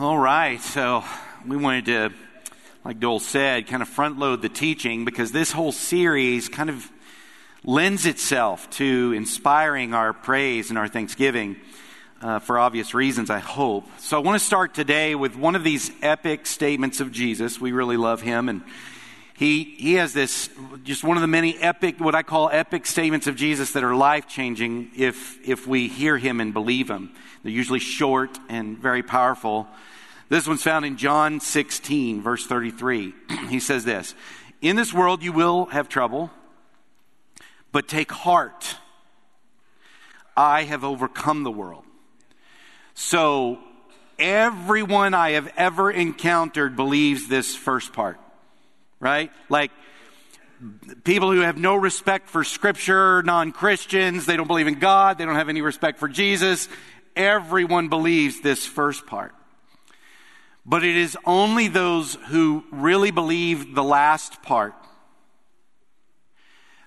All right, so we wanted to, like Dole said, kind of front load the teaching because this whole series kind of lends itself to inspiring our praise and our thanksgiving uh, for obvious reasons, I hope. So I want to start today with one of these epic statements of Jesus. We really love him, and he, he has this, just one of the many epic, what I call epic statements of Jesus that are life changing if, if we hear him and believe him. They're usually short and very powerful. This one's found in John 16, verse 33. he says this In this world you will have trouble, but take heart. I have overcome the world. So, everyone I have ever encountered believes this first part, right? Like, people who have no respect for Scripture, non Christians, they don't believe in God, they don't have any respect for Jesus. Everyone believes this first part. But it is only those who really believe the last part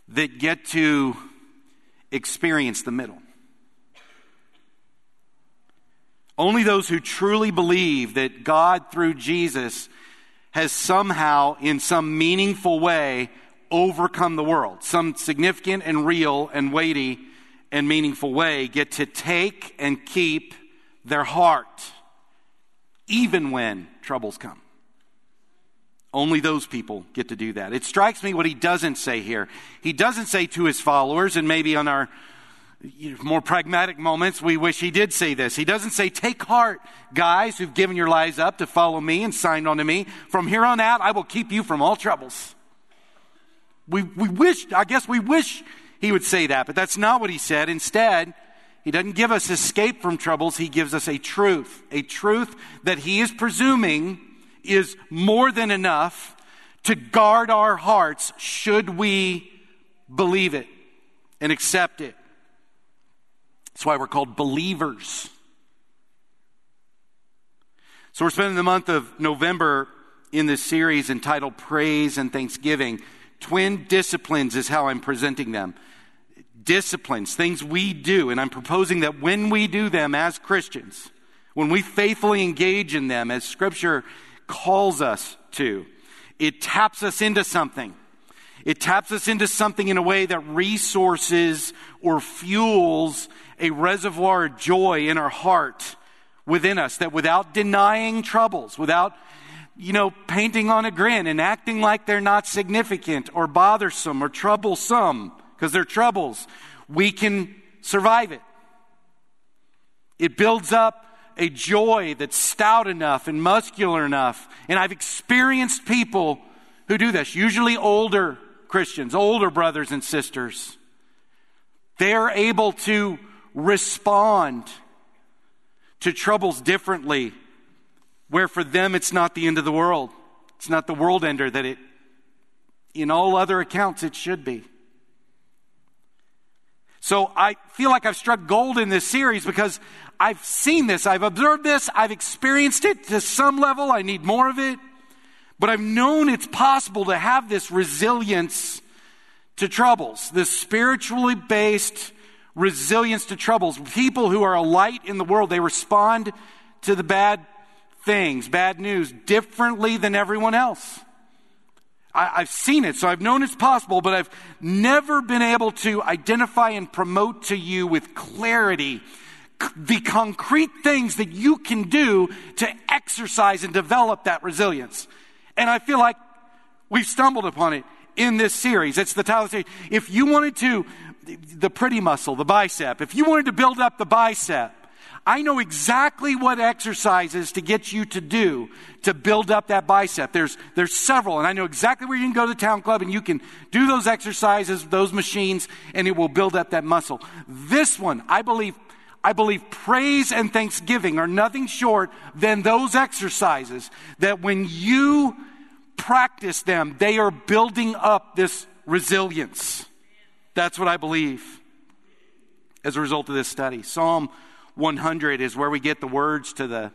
that get to experience the middle. Only those who truly believe that God, through Jesus, has somehow, in some meaningful way, overcome the world, some significant and real and weighty and meaningful way, get to take and keep their heart even when troubles come. Only those people get to do that. It strikes me what he doesn't say here. He doesn't say to his followers, and maybe on our more pragmatic moments, we wish he did say this. He doesn't say, Take heart, guys who've given your lives up to follow me and signed on to me. From here on out, I will keep you from all troubles. We, we wish, I guess we wish he would say that, but that's not what he said. Instead, he doesn't give us escape from troubles, he gives us a truth, a truth that he is presuming is more than enough to guard our hearts should we believe it and accept it. That's why we're called believers. So we're spending the month of November in this series entitled Praise and Thanksgiving. Twin disciplines is how I'm presenting them disciplines, things we do, and I'm proposing that when we do them as Christians, when we faithfully engage in them as Scripture calls us to, it taps us into something. It taps us into something in a way that resources or fuels a reservoir of joy in our heart within us that without denying troubles, without, you know, painting on a grin and acting like they're not significant or bothersome or troublesome, because they're troubles, we can survive it. It builds up a joy that's stout enough and muscular enough. And I've experienced people who do this, usually older Christians, older brothers and sisters. They're able to respond to troubles differently, where for them it's not the end of the world. It's not the world ender that it, in all other accounts, it should be. So I feel like I've struck gold in this series because I've seen this, I've observed this, I've experienced it to some level. I need more of it. But I've known it's possible to have this resilience to troubles, this spiritually based resilience to troubles. People who are a light in the world, they respond to the bad things, bad news, differently than everyone else. I, have seen it, so I've known it's possible, but I've never been able to identify and promote to you with clarity the concrete things that you can do to exercise and develop that resilience. And I feel like we've stumbled upon it in this series. It's the title. If you wanted to, the pretty muscle, the bicep, if you wanted to build up the bicep, I know exactly what exercises to get you to do to build up that bicep. There's, there's several, and I know exactly where you can go to the town club and you can do those exercises, those machines, and it will build up that muscle. This one, I believe, I believe praise and thanksgiving are nothing short than those exercises that when you practice them, they are building up this resilience. That's what I believe as a result of this study. Psalm 100 is where we get the words to the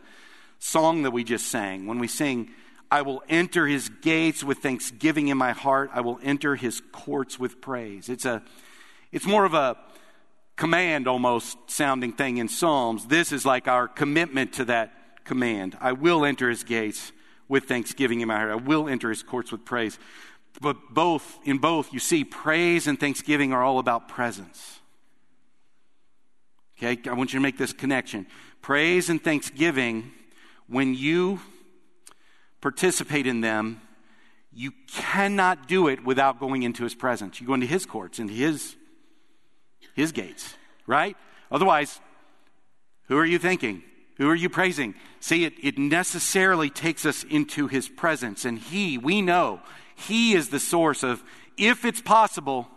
song that we just sang. When we sing, I will enter his gates with thanksgiving in my heart, I will enter his courts with praise. It's a it's more of a command almost sounding thing in Psalms. This is like our commitment to that command. I will enter his gates with thanksgiving in my heart. I will enter his courts with praise. But both, in both, you see, praise and thanksgiving are all about presence. Okay, I want you to make this connection. Praise and thanksgiving, when you participate in them, you cannot do it without going into his presence. You go into his courts, into his, his gates, right? Otherwise, who are you thinking? Who are you praising? See, it, it necessarily takes us into his presence. And he, we know, he is the source of, if it's possible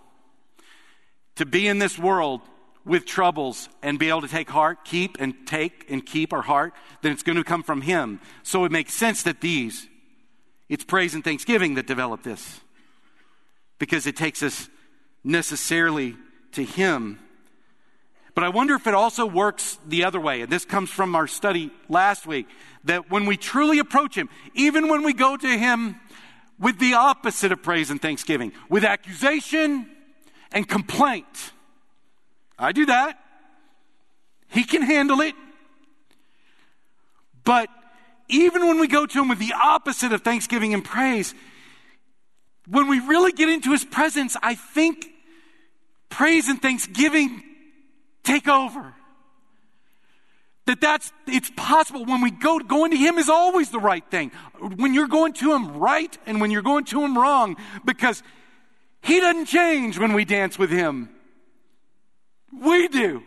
to be in this world with troubles and be able to take heart, keep and take and keep our heart, then it's going to come from him. So it makes sense that these, it's praise and thanksgiving that develop this. Because it takes us necessarily to him but I wonder if it also works the other way. And this comes from our study last week that when we truly approach Him, even when we go to Him with the opposite of praise and thanksgiving, with accusation and complaint, I do that. He can handle it. But even when we go to Him with the opposite of thanksgiving and praise, when we really get into His presence, I think praise and thanksgiving take over. That that's, it's possible when we go, going to Him is always the right thing. When you're going to Him right and when you're going to Him wrong, because He doesn't change when we dance with Him. We do.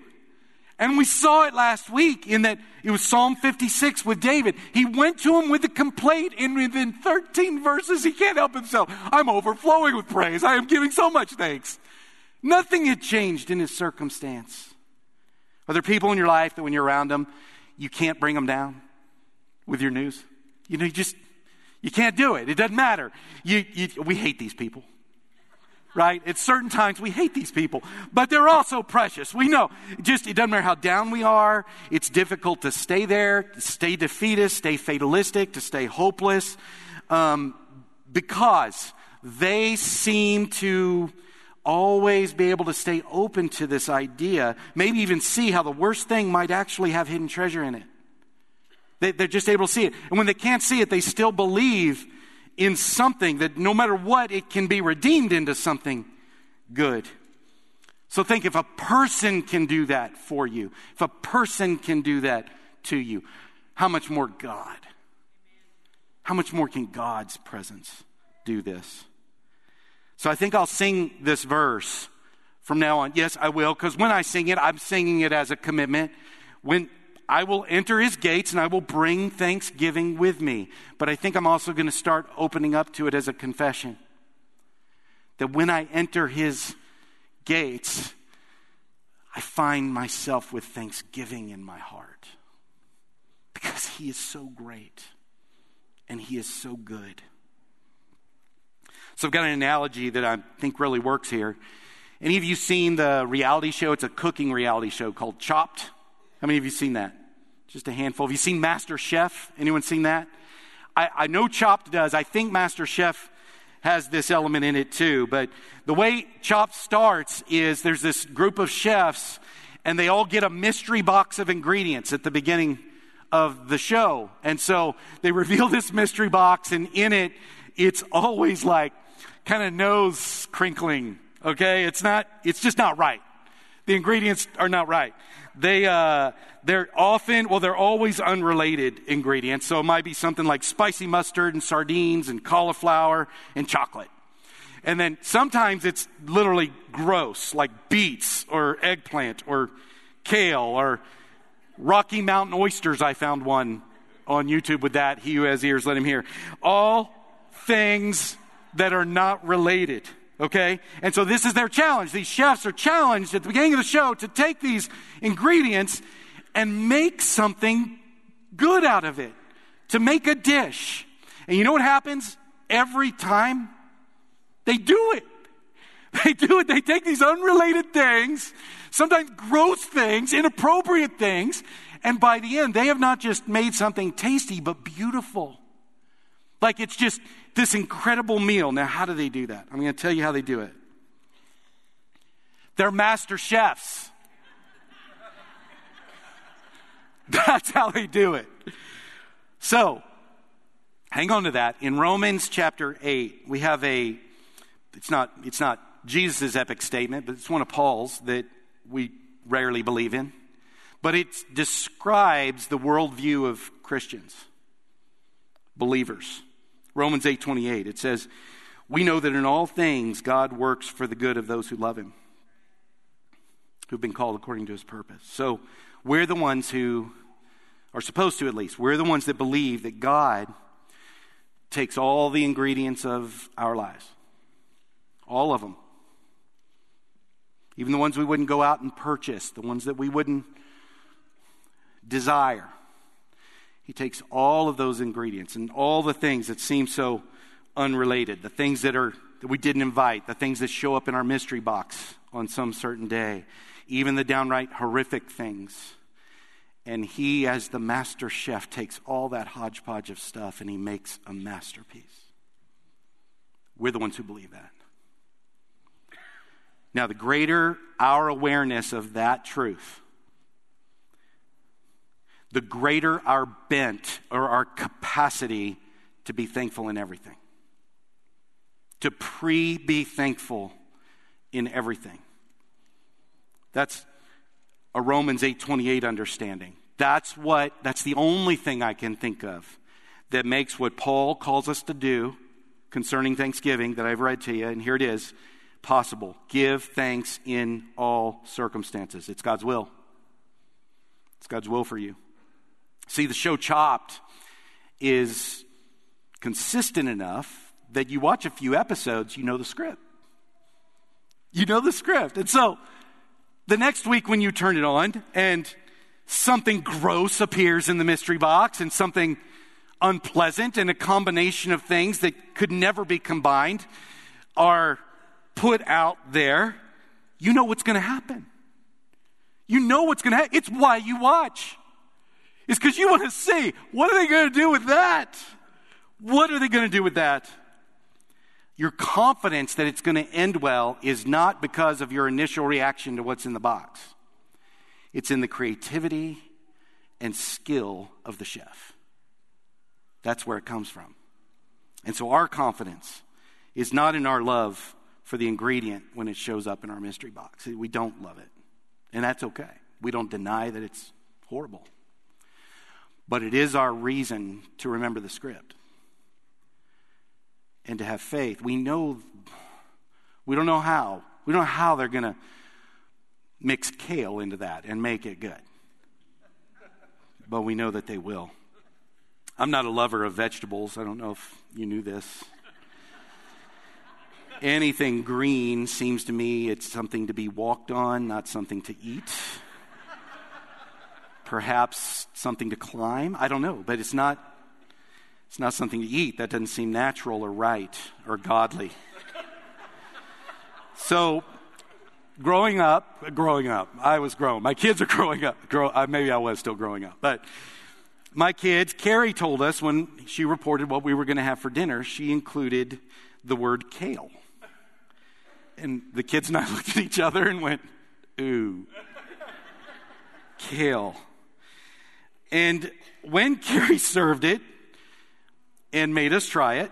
And we saw it last week in that it was Psalm 56 with David. He went to him with a complaint, and within 13 verses, he can't help himself. I'm overflowing with praise. I am giving so much thanks. Nothing had changed in his circumstance. Are there people in your life that when you're around them, you can't bring them down with your news? You know, you just, you can't do it. It doesn't matter. You, you, we hate these people, right? At certain times, we hate these people, but they're also precious. We know. Just, it doesn't matter how down we are. It's difficult to stay there, to stay defeatist, stay fatalistic, to stay hopeless, um, because they seem to always be able to stay open to this idea, maybe even see how the worst thing might actually have hidden treasure in it. They, they're just able to see it. And when they can't see it, they still believe in something that no matter what, it can be redeemed into something good. So think if a person can do that for you, if a person can do that to you, how much more God? How much more can God's presence do this? So I think I'll sing this verse from now on. Yes, I will, because when I sing it, I'm singing it as a commitment. When I will enter his gates and I will bring thanksgiving with me. But I think I'm also going to start opening up to it as a confession. That when I enter his gates, I find myself with thanksgiving in my heart. Because he is so great and he is so good. So I've got an analogy that I think really works here. Any of you seen the reality show? It's a cooking reality show called Chopped. How many of you seen that? Just a handful. Have you seen Master Chef? Anyone seen that? I, I know Chopped does. I think Master Chef has this element in it too. But the way Chopped starts is there's this group of chefs, and they all get a mystery box of ingredients at the beginning of the show. And so they reveal this mystery box, and in it, it's always like kind of nose crinkling, okay? It's not, it's just not right. The ingredients are not right. They, uh, they're often, well, they're always unrelated ingredients. So it might be something like spicy mustard and sardines and cauliflower and chocolate. And then sometimes it's literally gross, like beets or eggplant or kale or Rocky Mountain oysters. I found one on YouTube with that. He who has ears, let him hear. All things that are not related. Okay? And so this is their challenge. These chefs are challenged at the beginning of the show to take these ingredients and make something good out of it, to make a dish. And you know what happens every time? They do it. They do it. They take these unrelated things, sometimes gross things, inappropriate things, and by the end, they have not just made something tasty, but beautiful. Like it's just, this incredible meal. Now, how do they do that? I'm going to tell you how they do it. They're master chefs. That's how they do it. So, hang on to that. In Romans chapter 8, we have a, it's not, it's not Jesus' epic statement, but it's one of Paul's that we rarely believe in. But it describes the worldview of Christians, believers. Romans 8:28. It says, "We know that in all things God works for the good of those who love him, who've been called according to his purpose." So, we're the ones who are supposed to at least. We're the ones that believe that God takes all the ingredients of our lives. All of them. Even the ones we wouldn't go out and purchase, the ones that we wouldn't desire. He takes all of those ingredients and all the things that seem so unrelated, the things that are that we didn't invite, the things that show up in our mystery box on some certain day, even the downright horrific things. And he, as the master chef, takes all that hodgepodge of stuff and he makes a masterpiece. We're the ones who believe that. Now, the greater our awareness of that truth, the greater our bent or our capacity to be thankful in everything. To pre be thankful in everything. That's a Romans 8:28 understanding. That's what that's the only thing I can think of that makes what Paul calls us to do concerning Thanksgiving that I've read to you and here it is possible. Give thanks in all circumstances. It's God's will. It's God's will for you. See, the show Chopped is consistent enough that you watch a few episodes, you know the script. You know the script. And so the next week when you turn it on and something gross appears in the mystery box and something unpleasant and a combination of things that could never be combined are put out there, you know what's going to happen. You know what's going to happen. It's why you watch. It's because you want to see what are they going to do with that? What are they going to do with that? Your confidence that it's going to end well is not because of your initial reaction to what's in the box. It's in the creativity and skill of the chef. That's where it comes from. And so our confidence is not in our love for the ingredient when it shows up in our mystery box. We don't love it. And that's okay. We don't deny that it's horrible. But it is our reason to remember the script and to have faith. We know, we don't know how. We don't know how they're going to mix kale into that and make it good. But we know that they will. I'm not a lover of vegetables. I don't know if you knew this anything green seems to me it's something to be walked on, not something to eat. Perhaps something to climb. I don't know, but it's not it's not something to eat. That doesn't seem natural or right or godly. So, growing up, growing up, I was grown. My kids are growing up. Grow, uh, maybe I was still growing up, but my kids, Carrie told us when she reported what we were going to have for dinner, she included the word kale. And the kids and I looked at each other and went, ooh, kale. And when Carrie served it and made us try it,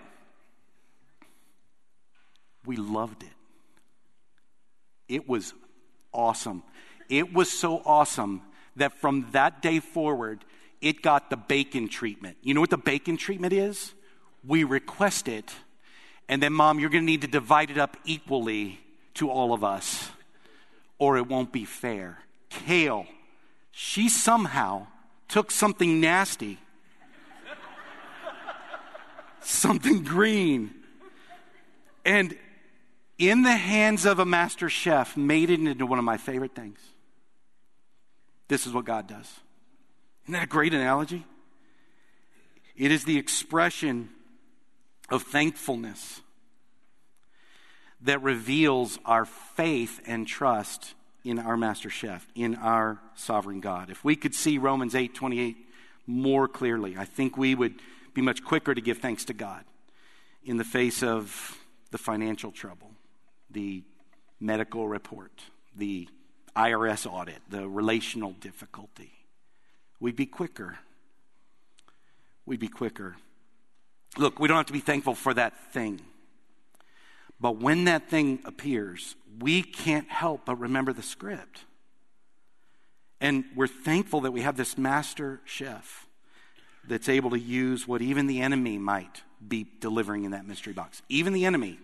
we loved it. It was awesome. It was so awesome that from that day forward, it got the bacon treatment. You know what the bacon treatment is? We request it and then, mom, you're going to need to divide it up equally to all of us, or it won't be fair. Kale, she somehow took something nasty, something green, and in the hands of a master chef, made it into one of my favorite things. This is what God does. Isn't that a great analogy? It is the expression of thankfulness that reveals our faith and trust in our master chef, in our sovereign God. If we could see Romans 8 28 more clearly, I think we would be much quicker to give thanks to God in the face of the financial trouble, the medical report, the IRS audit, the relational difficulty. We'd be quicker. we'd be quicker. Look, we don't have to be thankful for that thing. But when that thing appears, we can't help but remember the script. And we're thankful that we have this master chef that's able to use what even the enemy might be delivering in that mystery box. Even the enemy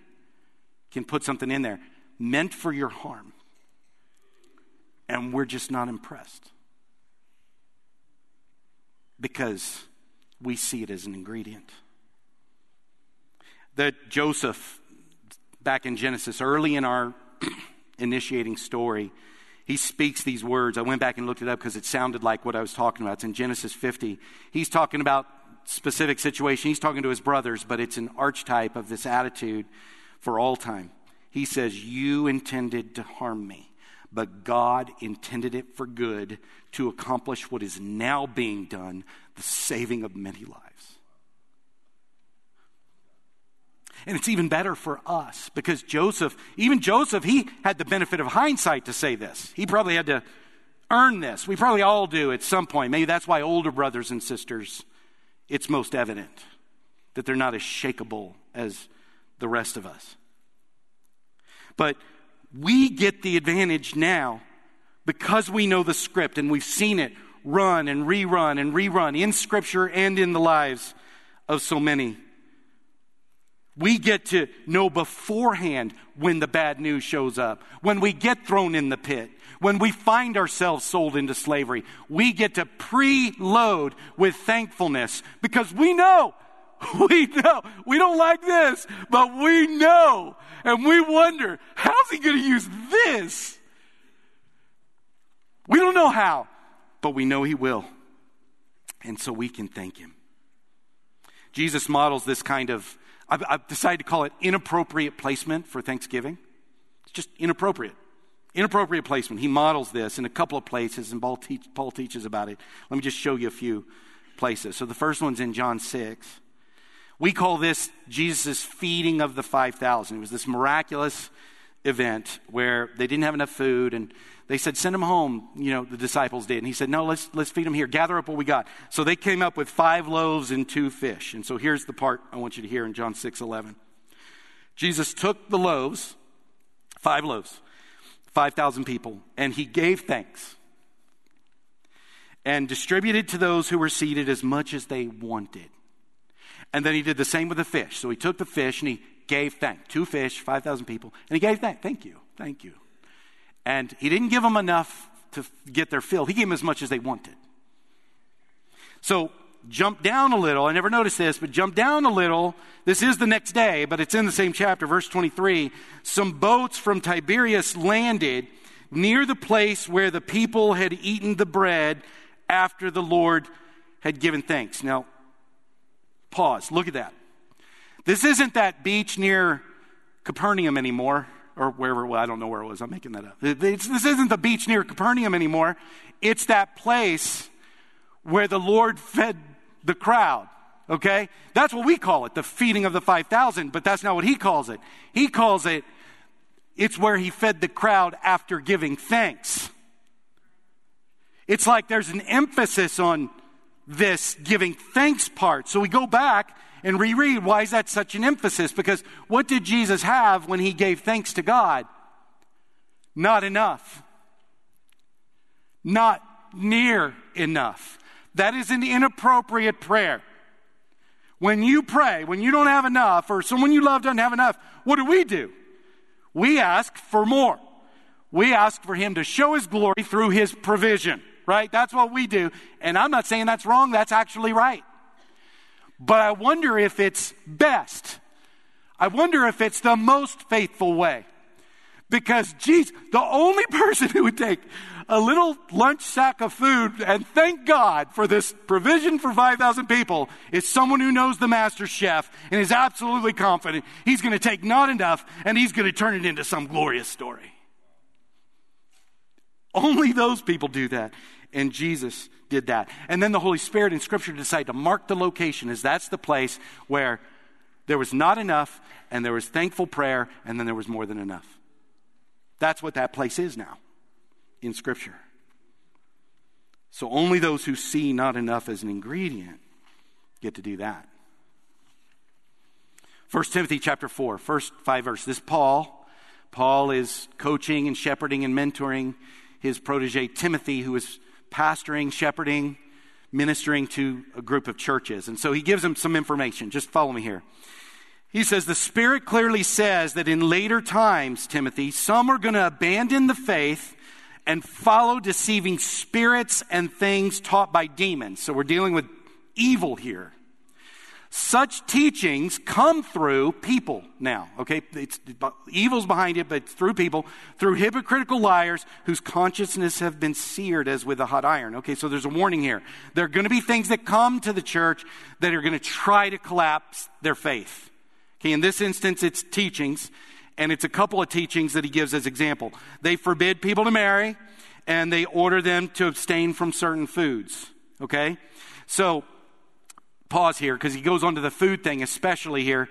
can put something in there meant for your harm. And we're just not impressed because we see it as an ingredient. That Joseph, back in Genesis, early in our initiating story, he speaks these words. I went back and looked it up because it sounded like what I was talking about. It's in Genesis 50. He's talking about specific situation. He's talking to his brothers, but it's an archetype of this attitude for all time. He says, You intended to harm me, but God intended it for good to accomplish what is now being done, the saving of many lives. And it's even better for us because Joseph, even Joseph, he had the benefit of hindsight to say this. He probably had to earn this. We probably all do at some point. Maybe that's why older brothers and sisters, it's most evident that they're not as shakable as the rest of us. But we get the advantage now because we know the script and we've seen it run and rerun and rerun in Scripture and in the lives of so many. We get to know beforehand when the bad news shows up, when we get thrown in the pit, when we find ourselves sold into slavery. We get to preload with thankfulness because we know We know. We don't like this, but we know. And we wonder, how's he going to use this? We don't know how, but we know he will. And so we can thank him. Jesus models this kind of, I've, I've decided to call it inappropriate placement for Thanksgiving. It's just inappropriate. Inappropriate placement. He models this in a couple of places, and Paul, teach, Paul teaches about it. Let me just show you a few places. So the first one's in John 6. We call this Jesus' feeding of the 5,000. It was this miraculous event where they didn't have enough food and they said, send them home. You know, the disciples did. And he said, no, let's, let's feed them here. Gather up what we got. So they came up with five loaves and two fish. And so here's the part I want you to hear in John 6 11. Jesus took the loaves, five loaves, 5,000 people, and he gave thanks and distributed to those who were seated as much as they wanted. And then he did the same with the fish. So he took the fish and he gave thanks. Two fish, 5,000 people. And he gave thanks. Thank you. Thank you. And he didn't give them enough to get their fill. He gave them as much as they wanted. So jump down a little. I never noticed this, but jump down a little. This is the next day, but it's in the same chapter, verse 23. Some boats from Tiberias landed near the place where the people had eaten the bread after the Lord had given thanks. Now, Pause. Look at that. This isn't that beach near Capernaum anymore, or wherever, well, I don't know where it was. I'm making that up. It's, this isn't the beach near Capernaum anymore. It's that place where the Lord fed the crowd. Okay? That's what we call it, the feeding of the 5,000, but that's not what he calls it. He calls it, it's where he fed the crowd after giving thanks. It's like there's an emphasis on this giving thanks part. So we go back and reread why is that such an emphasis? Because what did Jesus have when he gave thanks to God? Not enough. Not near enough. That is an inappropriate prayer. When you pray, when you don't have enough, or someone you love doesn't have enough, what do we do? We ask for more. We ask for Him to show His glory through His provision right? That's what we do. And I'm not saying that's wrong, that's actually right. But I wonder if it's best. I wonder if it's the most faithful way. Because, Jesus, the only person who would take a little lunch sack of food and thank God for this provision for 5,000 people is someone who knows the master chef and is absolutely confident he's going to take not enough and he's going to turn it into some glorious story. Only those people do that. And Jesus did that. And then the Holy Spirit in Scripture decided to mark the location as that's the place where there was not enough, and there was thankful prayer, and then there was more than enough. That's what that place is now in Scripture. So only those who see not enough as an ingredient get to do that. 1 Timothy chapter 4, first five verses. This Paul. Paul is coaching and shepherding and mentoring his protege Timothy, who is pastoring, shepherding, ministering to a group of churches. And so he gives him some information. Just follow me here. He says, The Spirit clearly says that in later times, Timothy, some are going to abandon the faith and follow deceiving spirits and things taught by demons. So we're dealing with evil here. Such teachings come through people now, okay? It's, evil's behind it, but through people, through hypocritical liars whose consciousness have been seared as with a hot iron. Okay, so there's a warning here. There are going to be things that come to the church that are going to try to collapse their faith. Okay, in this instance, it's teachings, and it's a couple of teachings that he gives as example. They forbid people to marry, and they order them to abstain from certain foods. Okay? So, pause here because he goes on to the food thing, especially here.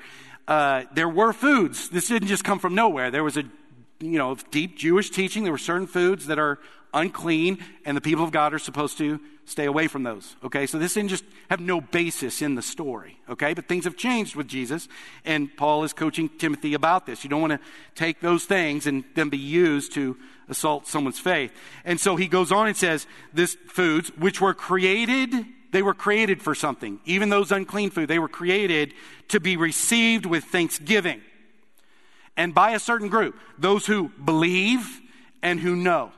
Uh, there were foods. This didn't just come from nowhere. There was a, you know, deep Jewish teaching. There were certain foods that are unclean, and the people of God are supposed to stay away from those. Okay, so this didn't just have no basis in the story. Okay, but things have changed with Jesus, and Paul is coaching Timothy about this. You don't want to take those things and then be used to assault someone's faith. And so he goes on and says, "This foods which were created." They were created for something. Even those unclean food, they were created to be received with thanksgiving. And by a certain group, those who believe and who know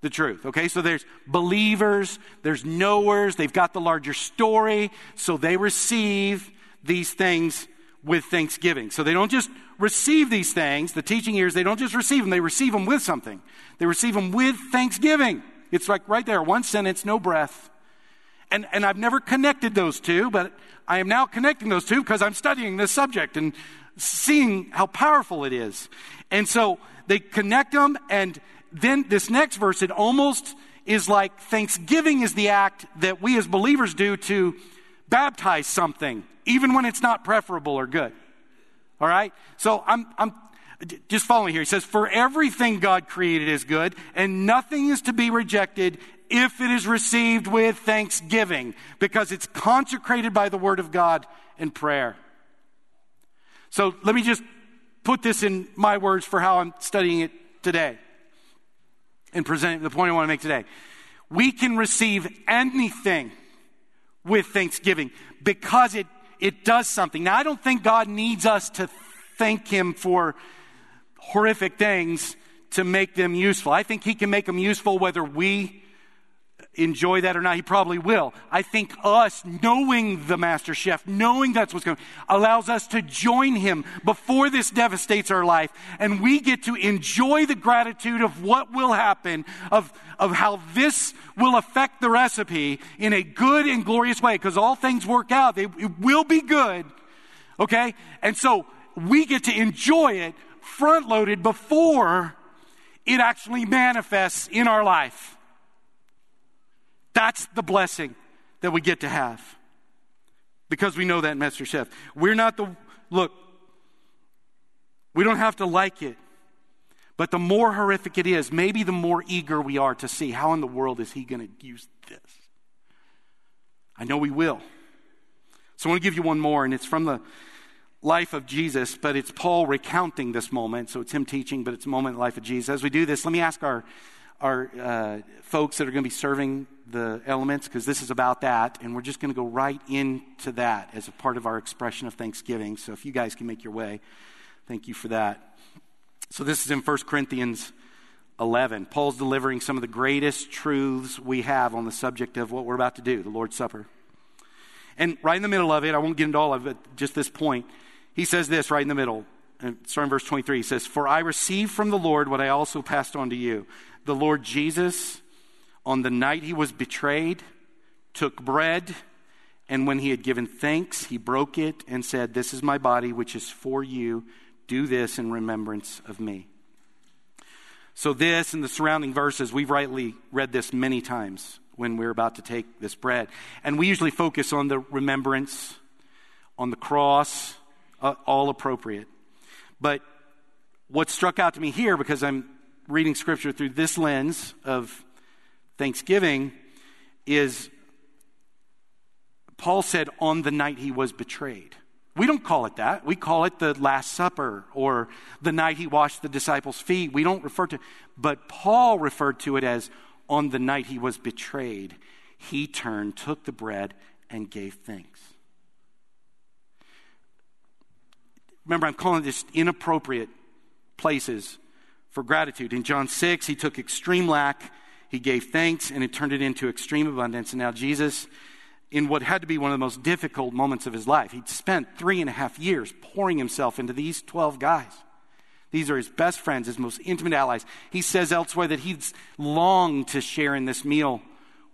the truth. Okay, so there's believers, there's knowers, they've got the larger story, so they receive these things with thanksgiving. So they don't just receive these things, the teaching here is they don't just receive them, they receive them with something. They receive them with thanksgiving. It's like right there, one sentence, no breath. And, and I've never connected those two, but I am now connecting those two because I'm studying this subject and seeing how powerful it is. And so they connect them and then this next verse, it almost is like thanksgiving is the act that we as believers do to baptize something, even when it's not preferable or good. All right? So I'm, I'm just following here. He says, For everything God created is good, and nothing is to be rejected if it is received with thanksgiving, because it's consecrated by the word of God and prayer. So let me just put this in my words for how I'm studying it today and presenting the point I want to make today. We can receive anything with thanksgiving because it, it does something. Now, I don't think God needs us to thank Him for horrific things to make them useful. I think He can make them useful whether we enjoy that or not. He probably will. I think us knowing the master chef, knowing that's what's going allows us to join him before this devastates our life. And we get to enjoy the gratitude of what will happen, of, of how this will affect the recipe in a good and glorious way. Because all things work out. They, it will be good. Okay? And so we get to enjoy it front loaded before it actually manifests in our life. That's the blessing that we get to have because we know that Master Chef. We're not the, look, we don't have to like it. But the more horrific it is, maybe the more eager we are to see how in the world is he going to use this. I know we will. So I want to give you one more, and it's from the life of Jesus, but it's Paul recounting this moment. So it's him teaching, but it's a moment in the life of Jesus. As we do this, let me ask our, our uh, folks that are going to be serving the elements because this is about that, and we're just going to go right into that as a part of our expression of thanksgiving. So if you guys can make your way, thank you for that. So this is in 1 Corinthians 11. Paul's delivering some of the greatest truths we have on the subject of what we're about to do, the Lord's Supper. And right in the middle of it, I won't get into all of it, just this point, he says this right in the middle. Starting verse 23, he says, For I received from the Lord what I also passed on to you. The Lord Jesus on the night he was betrayed, took bread, and when he had given thanks, he broke it and said, This is my body, which is for you. Do this in remembrance of me. So, this and the surrounding verses, we've rightly read this many times when we're about to take this bread. And we usually focus on the remembrance, on the cross, uh, all appropriate. But what struck out to me here, because I'm reading scripture through this lens of Thanksgiving is Paul said, on the night he was betrayed. We don't call it that. We call it the Last Supper or the night he washed the disciples' feet. We don't refer to, but Paul referred to it as on the night he was betrayed. He turned, took the bread, and gave thanks. Remember, I'm calling this inappropriate places for gratitude. In John 6, he took extreme lack, he gave thanks, and it turned it into extreme abundance. And now Jesus in what had to be one of the most difficult moments of his life. He'd spent three and a half years pouring himself into these 12 guys. These are his best friends, his most intimate allies. He says elsewhere that he's longed to share in this meal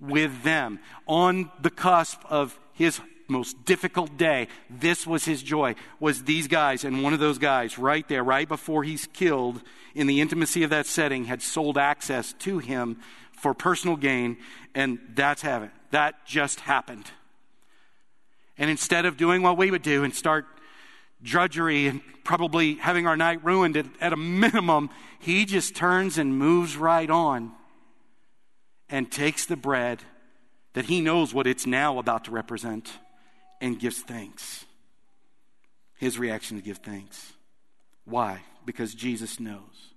with them. On the cusp of his most difficult day, this was his joy, was these guys, and one of those guys right there, right before he's killed, in the intimacy of that setting, had sold access to him for personal gain, and that's heaven. That just happened. And instead of doing what we would do and start drudgery and probably having our night ruined at, at, a minimum, he just turns and moves right on and takes the bread that he knows what it's now about to represent and gives thanks. His reaction to give thanks. Why? Because Jesus knows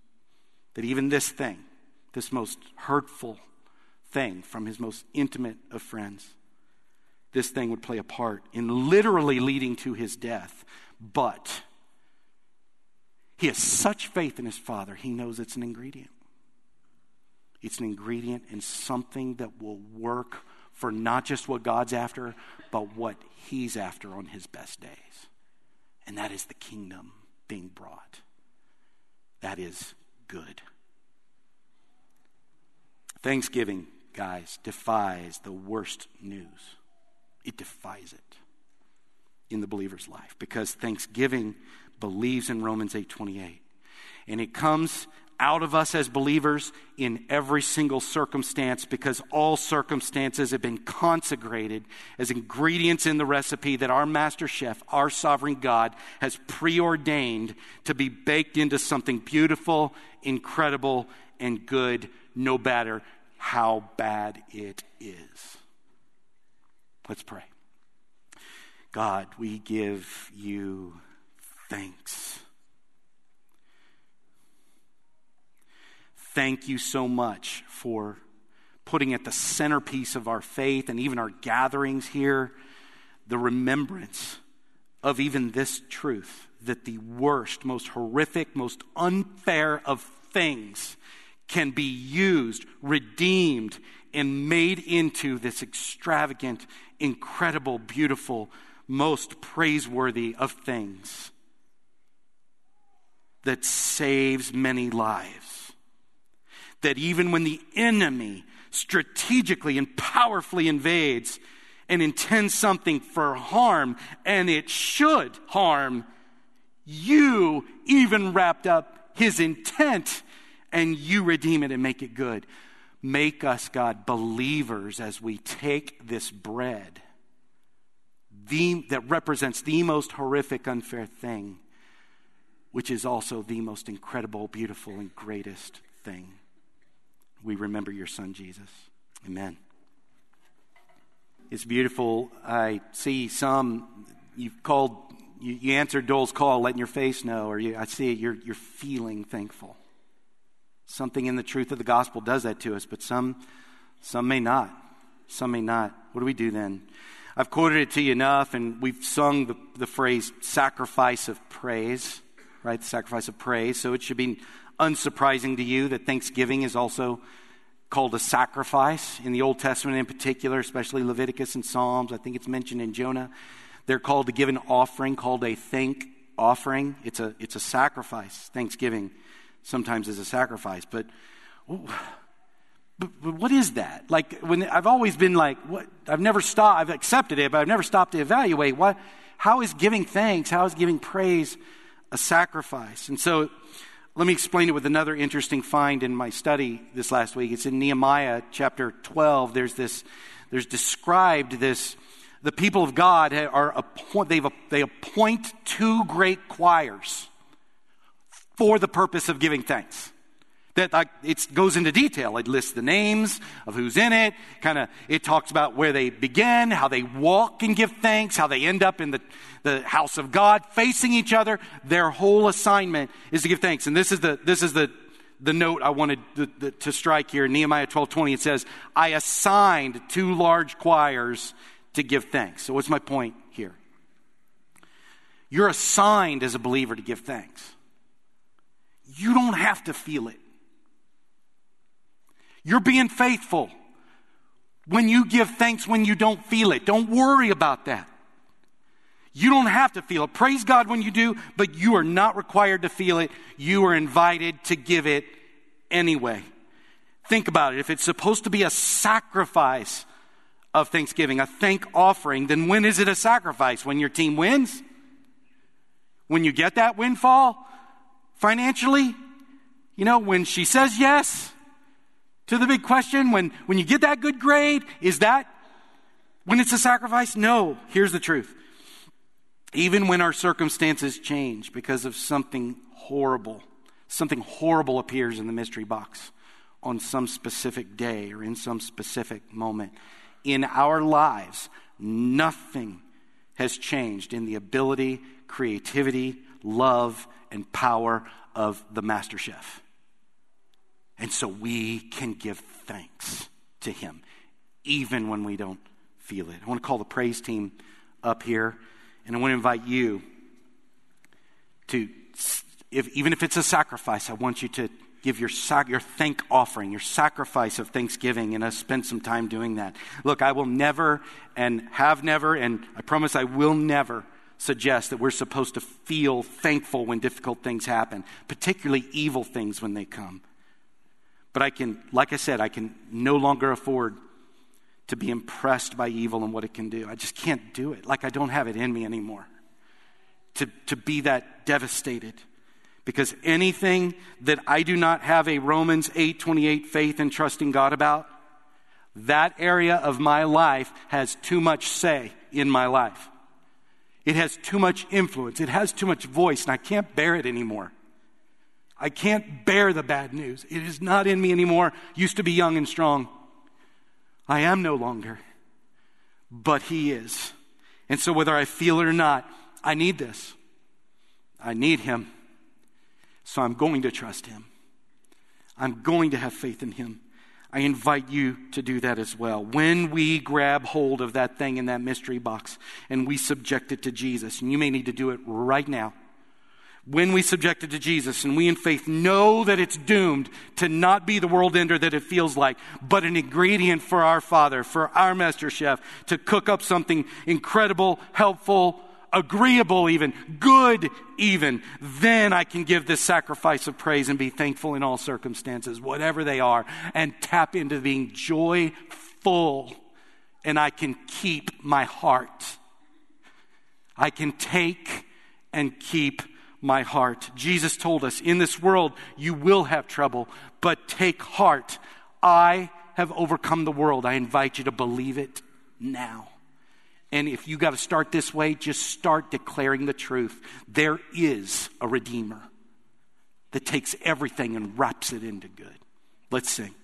that even this thing, this most hurtful thing from his most intimate of friends. This thing would play a part in literally leading to his death. But he has such faith in his father, he knows it's an ingredient. It's an ingredient in something that will work for not just what God's after, but what he's after on his best days. And that is the kingdom being brought. That is good. Thanksgiving, guys, defies the worst news. It defies it in the believer's life because thanksgiving believes in Romans 8:28. And it comes out of us as believers in every single circumstance because all circumstances have been consecrated as ingredients in the recipe that our master chef, our sovereign God, has preordained to be baked into something beautiful, incredible, and good no matter how bad it is. Let's pray. God, we give you thanks. Thank you so much for putting at the centerpiece of our faith and even our gatherings here the remembrance of even this truth that the worst, most horrific, most unfair of things can be used, redeemed, and made into this extravagant, incredible, beautiful, most praiseworthy of things that saves many lives. That even when the enemy strategically and powerfully invades and intends something for harm, and it should harm, you even wrapped up his intent and you redeem it and make it good. Make us, God, believers as we take this bread the, that represents the most horrific, unfair thing, which is also the most incredible, beautiful, and greatest thing. We remember your son, Jesus. Amen. It's beautiful. I see some, you've called, you, you answered Dole's call, letting your face know, or you, I see you're, you're feeling thankful. Something in the truth of the gospel does that to us, but some, some may not. Some may not. What do we do then? I've quoted it to you enough, and we've sung the, the phrase sacrifice of praise, right? The sacrifice of praise. So it should be unsurprising to you that Thanksgiving is also called a sacrifice in the Old Testament in particular, especially Leviticus and Psalms. I think it's mentioned in Jonah. They're called to give an offering called a thank offering. It's a, it's a sacrifice. Thanksgiving sometimes as a sacrifice. But, but, but, what is that? Like, when I've always been like, what? I've never stopped, I've accepted it, but I've never stopped to evaluate what, how is giving thanks, how is giving praise a sacrifice? And so, let me explain it with another interesting find in my study this last week. It's in Nehemiah chapter 12. There's this, there's described this, the people of God are appoint, they appoint two great choirs for the purpose of giving thanks. That it goes into detail. It lists the names of who's in it. Kind of, it talks about where they begin, how they walk and give thanks, how they end up in the, the house of God, facing each other. Their whole assignment is to give thanks. And this is the, this is the, the note I wanted to, the, to strike here. Nehemiah twelve twenty. it says, I assigned two large choirs to give thanks. So, what's my point here? You're assigned as a believer to give thanks. You don't have to feel it. You're being faithful when you give thanks when you don't feel it. Don't worry about that. You don't have to feel it. Praise God when you do, but you are not required to feel it. You are invited to give it anyway. Think about it. If it's supposed to be a sacrifice of thanksgiving, a thank offering, then when is it a sacrifice? When your team wins? When you get that windfall financially? You know, when she says yes to the big question, when, when you get that good grade, is that when it's a sacrifice? No. Here's the truth. Even when our circumstances change because of something horrible, something horrible appears in the mystery box on some specific day or in some specific moment. In our lives, nothing has changed in the ability, creativity, love, and power of the master chef. And so we can give thanks to him, even when we don't feel it. I want to call the praise team up here. And I want to invite you to, if, even if it's a sacrifice, I want you to give your, sac- your thank offering, your sacrifice of thanksgiving, and us spend some time doing that. Look, I will never and have never, and I promise I will never suggest that we're supposed to feel thankful when difficult things happen, particularly evil things when they come. But I can, like I said, I can no longer afford to be impressed by evil and what it can do. I just can't do it. Like I don't have it in me anymore to, to be that devastated. Because anything that I do not have a Romans 8:28 faith and trusting God about, that area of my life has too much say in my life. It has too much influence. It has too much voice, and I can't bear it anymore. I can't bear the bad news. It is not in me anymore. Used to be young and strong. I am no longer, but He is. And so, whether I feel it or not, I need this. I need Him. So, I'm going to trust Him. I'm going to have faith in Him. I invite you to do that as well. When we grab hold of that thing in that mystery box and we subject it to Jesus, and you may need to do it right now when we subject it to Jesus and we in faith know that it's doomed to not be the world ender that it feels like, but an ingredient for our Father, for our Master Chef, to cook up something incredible, helpful, agreeable, even good, even, then I can give this sacrifice of praise and be thankful in all circumstances, whatever they are, and tap into being joyful. And I can keep my heart. I can take and keep my heart. Jesus told us, in this world you will have trouble, but take heart. I have overcome the world. I invite you to believe it now. And if you got to start this way, just start declaring the truth. There is a Redeemer that takes everything and wraps it into good. Let's sing.